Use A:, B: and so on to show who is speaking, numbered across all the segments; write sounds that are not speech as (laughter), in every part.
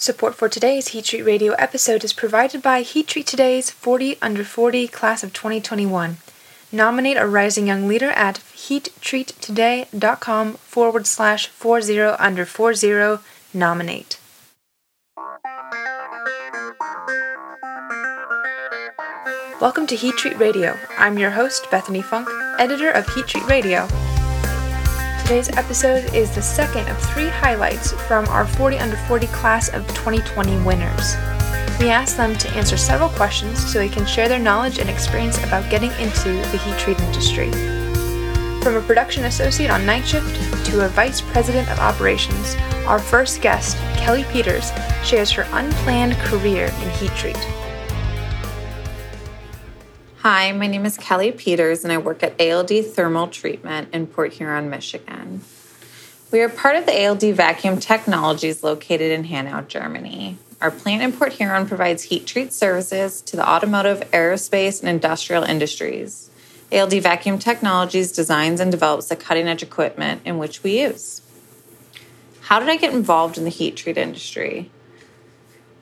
A: Support for today's Heat Treat Radio episode is provided by Heat Treat Today's 40 Under 40 Class of 2021. Nominate a rising young leader at heattreattoday.com forward slash 40 under 40 nominate. Welcome to Heat Treat Radio. I'm your host, Bethany Funk, editor of Heat Treat Radio. Today's episode is the second of three highlights from our 40 Under 40 class of 2020 winners. We asked them to answer several questions so they can share their knowledge and experience about getting into the heat treat industry. From a production associate on night shift to a vice president of operations, our first guest, Kelly Peters, shares her unplanned career in heat treat.
B: Hi, my name is Kelly Peters, and I work at ALD Thermal Treatment in Port Huron, Michigan. We are part of the ALD Vacuum Technologies located in Hanau, Germany. Our plant in Port Huron provides heat treat services to the automotive, aerospace, and industrial industries. ALD Vacuum Technologies designs and develops the cutting edge equipment in which we use. How did I get involved in the heat treat industry?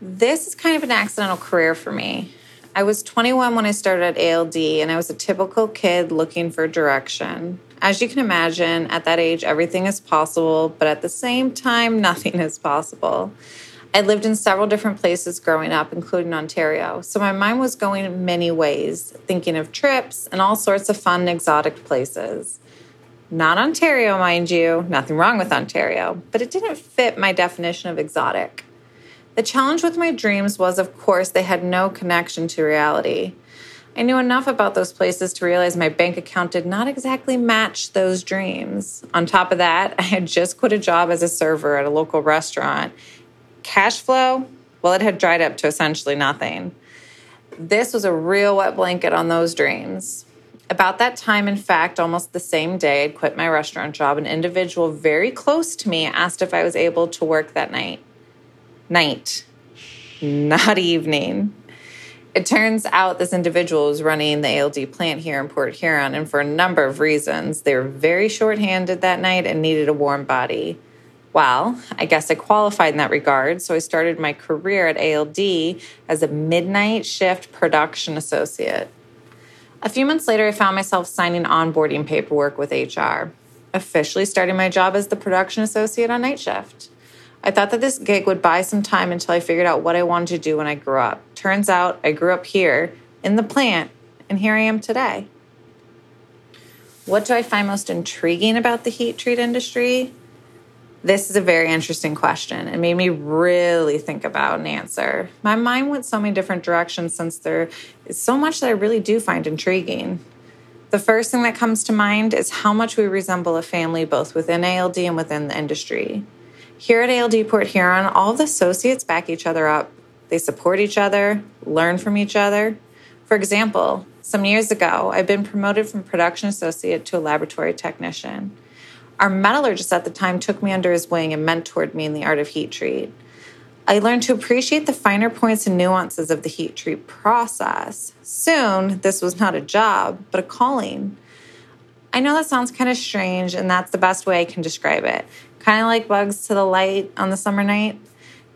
B: This is kind of an accidental career for me. I was 21 when I started at ALD, and I was a typical kid looking for direction. As you can imagine, at that age, everything is possible, but at the same time, (laughs) nothing is possible. I lived in several different places growing up, including Ontario, so my mind was going many ways, thinking of trips and all sorts of fun, exotic places. Not Ontario, mind you, nothing wrong with Ontario, but it didn't fit my definition of exotic. The challenge with my dreams was, of course, they had no connection to reality. I knew enough about those places to realize my bank account did not exactly match those dreams. On top of that, (laughs) I had just quit a job as a server at a local restaurant. Cash flow, well, it had dried up to essentially nothing. This was a real wet blanket on those dreams. About that time, in fact, almost the same day I'd quit my restaurant job, an individual very close to me asked if I was able to work that night night, not evening. It turns out this individual is running the ALD plant here in Port Huron, and for a number of reasons, they were very short-handed that night and needed a warm body. Well, I guess I qualified in that regard, so I started my career at ALD as a midnight shift production associate. A few months later, I found myself signing onboarding paperwork with HR, officially starting my job as the production associate on night shift. I thought that this gig would buy some time until I figured out what I wanted to do when I grew up. Turns out I grew up here in the plant, and here I am today. What do I find most intriguing about the heat treat industry? This is a very interesting question. It made me really think about an answer. My mind went so many different directions since there is so much that I really do find intriguing. The first thing that comes to mind is how much we resemble a family both within ALD and within the industry. Here at ALD Port Huron, all the associates back each other up. They support each other, learn from each other. For example, some years ago, I'd been promoted from production associate to a laboratory technician. Our metallurgist at the time took me under his wing and mentored me in the art of heat treat. I learned to appreciate the finer points and nuances of the heat treat process. Soon, this was not a job, but a calling. I know that sounds kind of strange, and that's the best way I can describe it kind of like bugs to the light on the summer night.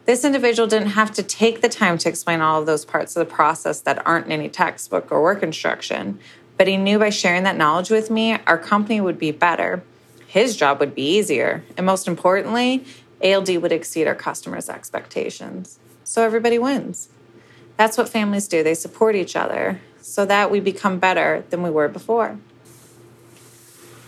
B: This individual didn't have to take the time to explain all of those parts of the process that aren't in any textbook or work instruction, but he knew by sharing that knowledge with me, our company would be better, his job would be easier, and most importantly, ALD would exceed our customers' expectations. So everybody wins. That's what families do. They support each other so that we become better than we were before.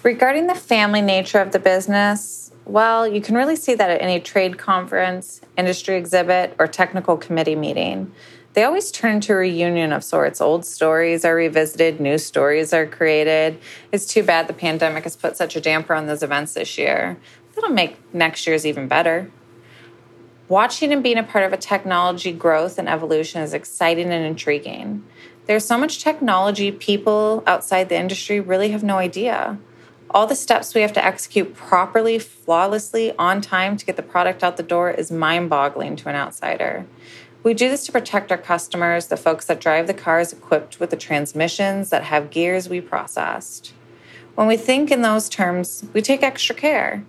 B: Regarding the family nature of the business, well, you can really see that at any trade conference, industry exhibit, or technical committee meeting. They always turn into a reunion of sorts. Old stories are revisited, new stories are created. It's too bad the pandemic has put such a damper on those events this year. It'll make next year's even better. Watching and being a part of a technology growth and evolution is exciting and intriguing. There's so much technology, people outside the industry really have no idea all the steps we have to execute properly, flawlessly, on time to get the product out the door is mind boggling to an outsider. We do this to protect our customers, the folks that drive the cars equipped with the transmissions that have gears we processed. When we think in those terms, we take extra care.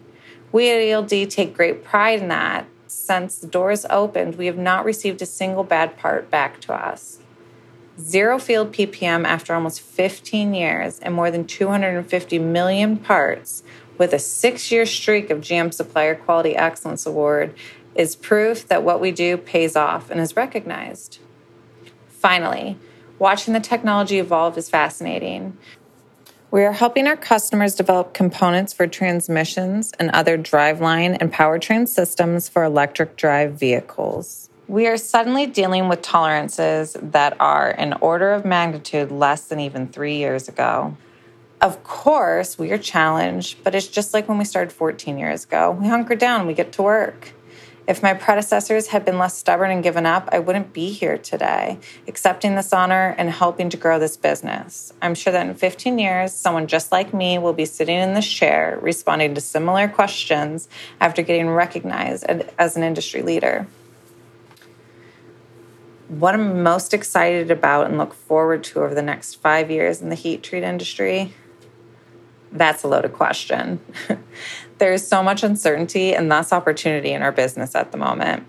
B: We at ALD take great pride in that. since the doors opened, we have not received a single bad part back to us. Zero field PPM after almost 15 years and more than 250 million parts with a six year streak of GM Supplier Quality Excellence Award is proof that what we do pays off and is recognized. Finally, watching the technology evolve is fascinating. We are helping our customers develop components for transmissions and other driveline and powertrain systems for electric drive vehicles. We are suddenly dealing with tolerances that are an order of magnitude less than even three years ago. Of course, we are challenged, but it's just like when we started 14 years ago. We hunker down, we get to work. If my predecessors had been less stubborn and given up, I wouldn't be here today, accepting this honor and helping to grow this business. I'm sure that in 15 years, someone just like me will be sitting in this chair responding to similar questions after getting recognized as an industry leader. What I'm most excited about and look forward to over the next five years in the heat treat industry that's a loaded question. (laughs) There's so much uncertainty and thus opportunity in our business at the moment.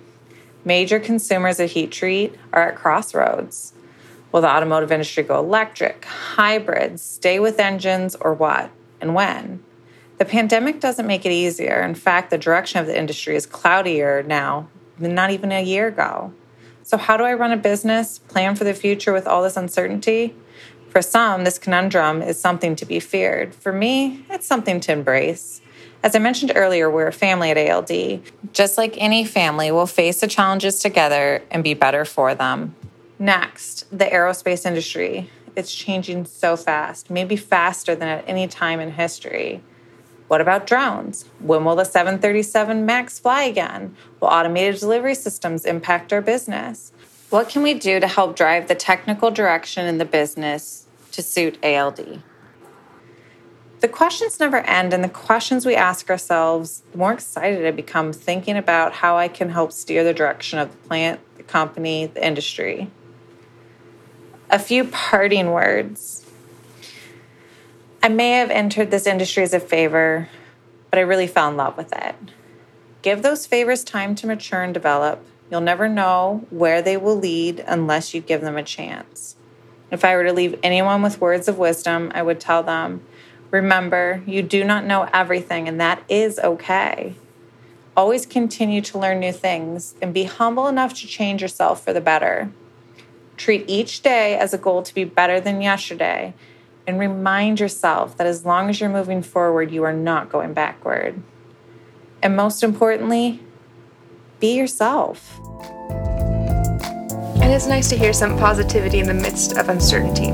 B: Major consumers of heat treat are at crossroads. Will the automotive industry go electric, hybrids, stay with engines, or what? And when? The pandemic doesn't make it easier. In fact, the direction of the industry is cloudier now than not even a year ago. So, how do I run a business, plan for the future with all this uncertainty? For some, this conundrum is something to be feared. For me, it's something to embrace. As I mentioned earlier, we're a family at ALD. Just like any family, we'll face the challenges together and be better for them. Next, the aerospace industry. It's changing so fast, maybe faster than at any time in history. What about drones? When will the 737 MAX fly again? Will automated delivery systems impact our business? What can we do to help drive the technical direction in the business to suit ALD? The questions never end, and the questions we ask ourselves, the more excited I become thinking about how I can help steer the direction of the plant, the company, the industry. A few parting words. I may have entered this industry as a favor, but I really fell in love with it. Give those favors time to mature and develop. You'll never know where they will lead unless you give them a chance. If I were to leave anyone with words of wisdom, I would tell them remember, you do not know everything, and that is okay. Always continue to learn new things and be humble enough to change yourself for the better. Treat each day as a goal to be better than yesterday and remind yourself that as long as you're moving forward, you are not going backward. And most importantly, be yourself.
A: And it's nice to hear some positivity in the midst of uncertainty.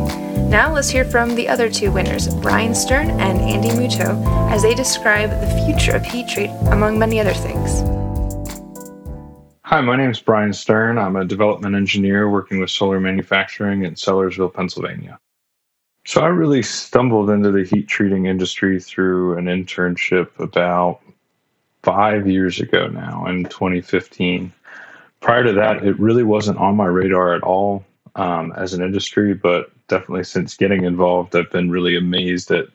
A: Now let's hear from the other two winners, Brian Stern and Andy Muto, as they describe the future of heat treat, among many other things.
C: Hi, my name is Brian Stern. I'm a development engineer working with solar manufacturing in Sellersville, Pennsylvania. So I really stumbled into the heat treating industry through an internship about five years ago now in 2015. Prior to that, it really wasn't on my radar at all um, as an industry, but definitely since getting involved, I've been really amazed at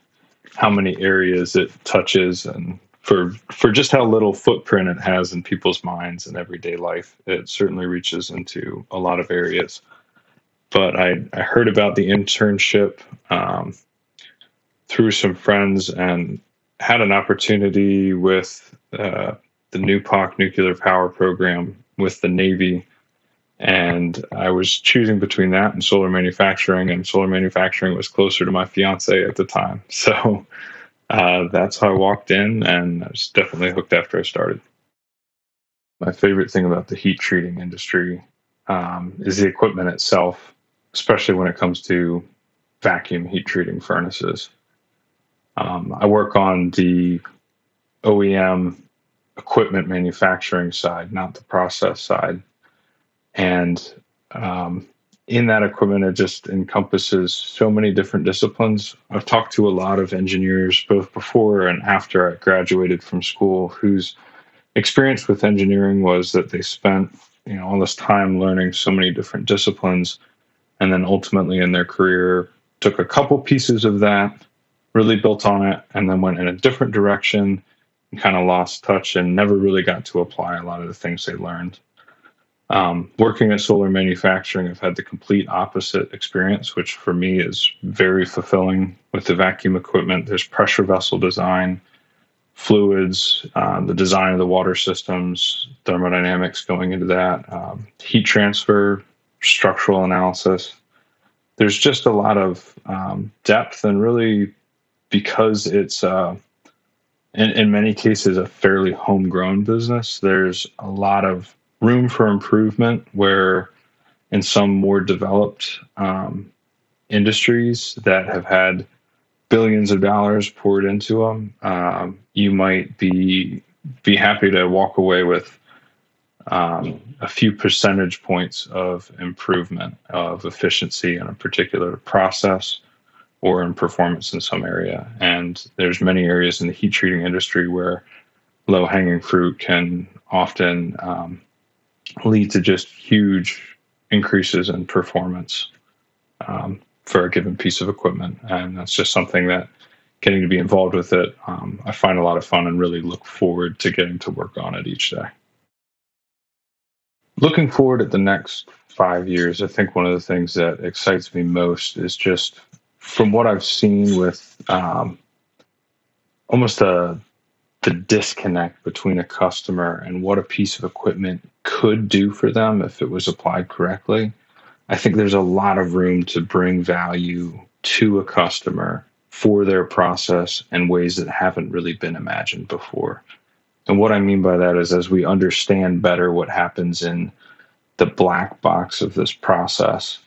C: how many areas it touches and for for just how little footprint it has in people's minds and everyday life. It certainly reaches into a lot of areas. But I, I heard about the internship um, through some friends and had an opportunity with uh, the NUPOC nuclear power program with the Navy. And I was choosing between that and solar manufacturing, and solar manufacturing was closer to my fiance at the time. (laughs) So uh, that's how I walked in, and I was definitely hooked after I started. My favorite thing about the heat treating industry um, is the equipment itself, especially when it comes to vacuum heat treating furnaces. Um, I work on the OEM equipment manufacturing side, not the process side. And um, in that equipment, it just encompasses so many different disciplines. I've talked to a lot of engineers, both before and after I graduated from school, whose experience with engineering was that they spent you know all this time learning so many different disciplines, and then ultimately in their career took a couple pieces of that really built on it and then went in a different direction and kind of lost touch and never really got to apply a lot of the things they learned. Um, working at solar manufacturing, I've had the complete opposite experience, which for me is very fulfilling with the vacuum equipment. There's pressure vessel design, fluids, um, the design of the water systems, thermodynamics going into that, um, heat transfer, structural analysis. There's just a lot of um, depth, and really, because it's uh, in, in many cases a fairly homegrown business, there's a lot of room for improvement where in some more developed um, industries that have had billions of dollars poured into them, um, you might be be happy to walk away with um, a few percentage points of improvement of efficiency in a particular process or in performance in some area. And there's many areas in the heat treating industry where low hanging fruit can often um, lead to just huge increases in performance um, for a given piece of equipment. And that's just something that getting to be involved with it, um, I find a lot of fun and really look forward to getting to work on it each day. Looking forward at the next five years, I think one of the things that excites me most is just from what I've seen with um, almost a the disconnect between a customer and what a piece of equipment could do for them if it was applied correctly. I think there's a lot of room to bring value to a customer for their process in ways that haven't really been imagined before. And what I mean by that is as we understand better what happens in the black box of this process,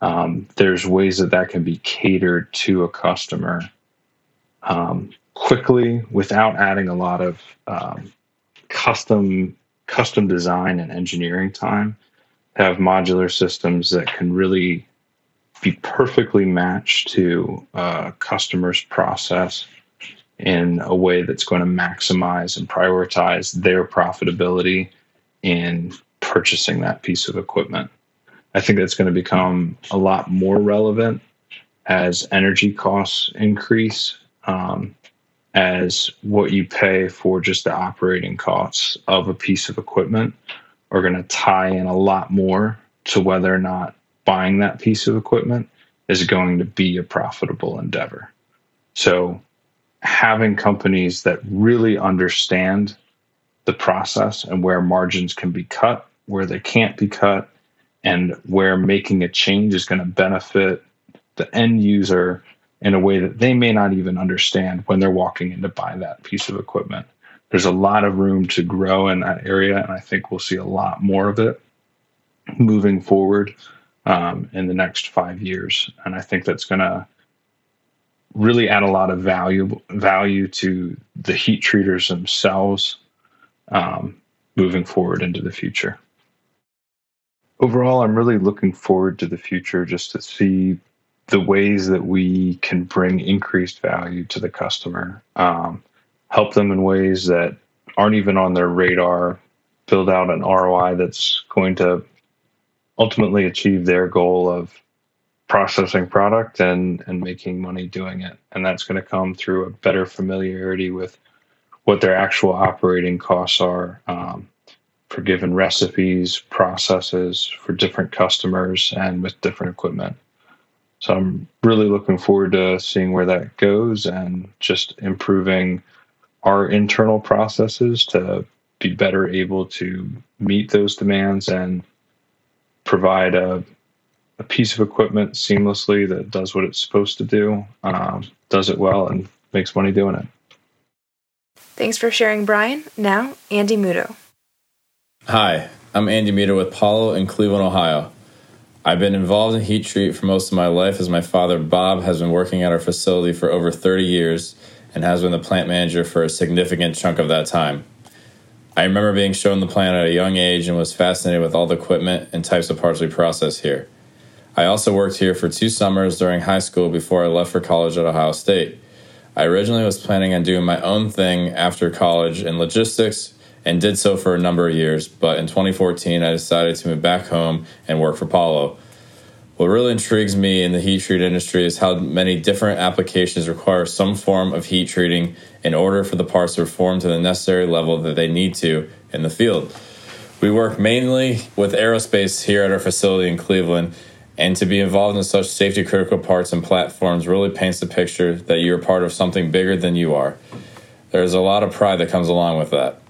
C: um, there's ways that that can be catered to a customer um, quickly without adding a lot of um, custom custom design and engineering time. Have modular systems that can really be perfectly matched to a customer's process in a way that's going to maximize and prioritize their profitability in purchasing that piece of equipment. I think that's going to become a lot more relevant as energy costs increase, um, as what you pay for just the operating costs of a piece of equipment are going to tie in a lot more to whether or not buying that piece of equipment is going to be a profitable endeavor. So, having companies that really understand the process and where margins can be cut, where they can't be cut, and where making a change is going to benefit the end user in a way that they may not even understand when they're walking in to buy that piece of equipment. There's a lot of room to grow in that area, and I think we'll see a lot more of it moving forward um, in the next five years. And I think that's going to really add a lot of value value to the heat treaters themselves um, moving forward into the future. Overall, I'm really looking forward to the future just to see the ways that we can bring increased value to the customer, um, help them in ways that aren't even on their radar, build out an ROI that's going to ultimately achieve their goal of processing product and and making money doing it. And that's going to come through a better familiarity with what their actual operating costs are um, for given recipes processes for different customers and with different equipment. So i'm really looking forward to seeing where that goes and just improving our internal processes to be better able to meet those demands and provide a, a piece of equipment seamlessly that does what it's supposed to do, um, does it well, and makes money doing it.
A: Thanks for sharing, Brian. Now, Andy Muto.
D: Hi, I'm Andy Muto with Paulo in Cleveland, Ohio. I've been involved in heat treat for most of my life as my father, Bob, has been working at our facility for over 30 years and has been the plant manager for a significant chunk of that time. I remember being shown the plant at a young age and was fascinated with all the equipment and types of parts we process here. I also worked here for two summers during high school before I left for college at Ohio State. I originally was planning on doing my own thing after college in logistics and did so for a number of years, but in 2014 I decided to move back home and work for Paulo. What really intrigues me in the heat treat industry is how many different applications require some form of heat treating in order for the parts to perform to the necessary level that they need to in the field. We work mainly with aerospace here at our facility in Cleveland, and to be involved in such safety critical parts and platforms really paints the picture that you're part of something bigger than you are. There's a lot of pride that comes along with that.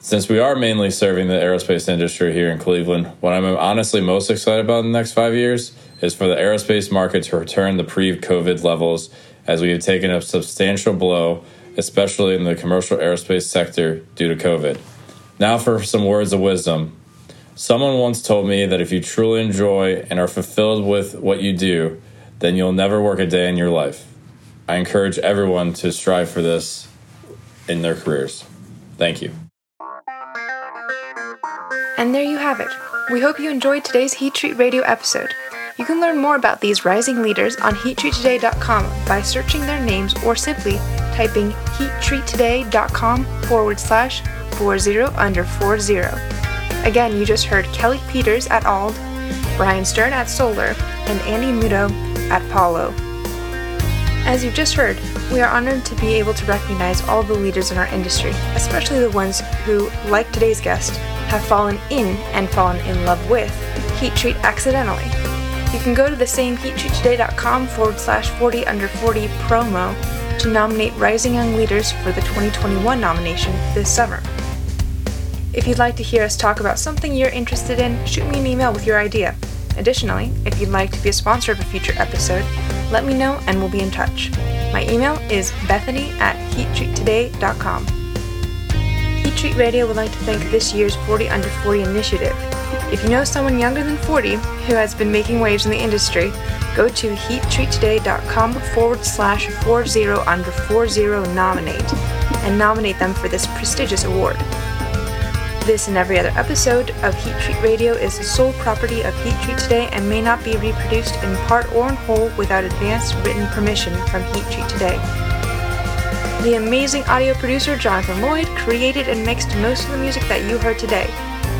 D: Since we are mainly serving the aerospace industry here in Cleveland, what I'm honestly most excited about in the next five years is for the aerospace market to return to pre COVID levels as we have taken a substantial blow, especially in the commercial aerospace sector due to COVID. Now, for some words of wisdom. Someone once told me that if you truly enjoy and are fulfilled with what you do, then you'll never work a day in your life. I encourage everyone to strive for this in their careers. Thank you.
A: And there you have it. We hope you enjoyed today's Heat Treat Radio episode. You can learn more about these rising leaders on heattreattoday.com by searching their names or simply typing heattreattoday.com forward slash 40 under 40. Again, you just heard Kelly Peters at ALD, Brian Stern at Solar, and Andy Muto at Paulo. As you've just heard, we are honored to be able to recognize all the leaders in our industry, especially the ones who, like today's guest, have fallen in and fallen in love with Heat Treat accidentally. You can go to the same heattreattoday.com forward slash 40 under 40 promo to nominate Rising Young Leaders for the 2021 nomination this summer. If you'd like to hear us talk about something you're interested in, shoot me an email with your idea. Additionally, if you'd like to be a sponsor of a future episode, let me know and we'll be in touch. My email is bethany at heattreattoday.com. Heat Treat Radio would like to thank this year's 40 Under 40 initiative. If you know someone younger than 40 who has been making waves in the industry, go to heattreattoday.com forward slash 40 under 40 nominate and nominate them for this prestigious award. This and every other episode of Heat Treat Radio is the sole property of Heat Treat Today and may not be reproduced in part or in whole without advance written permission from Heat Treat Today. The amazing audio producer Jonathan Lloyd created and mixed most of the music that you heard today.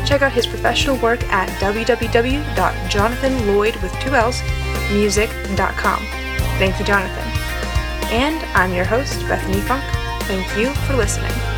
A: Check out his professional work at www.jonathanlloyd with two L's Thank you, Jonathan. And I'm your host, Bethany Funk. Thank you for listening.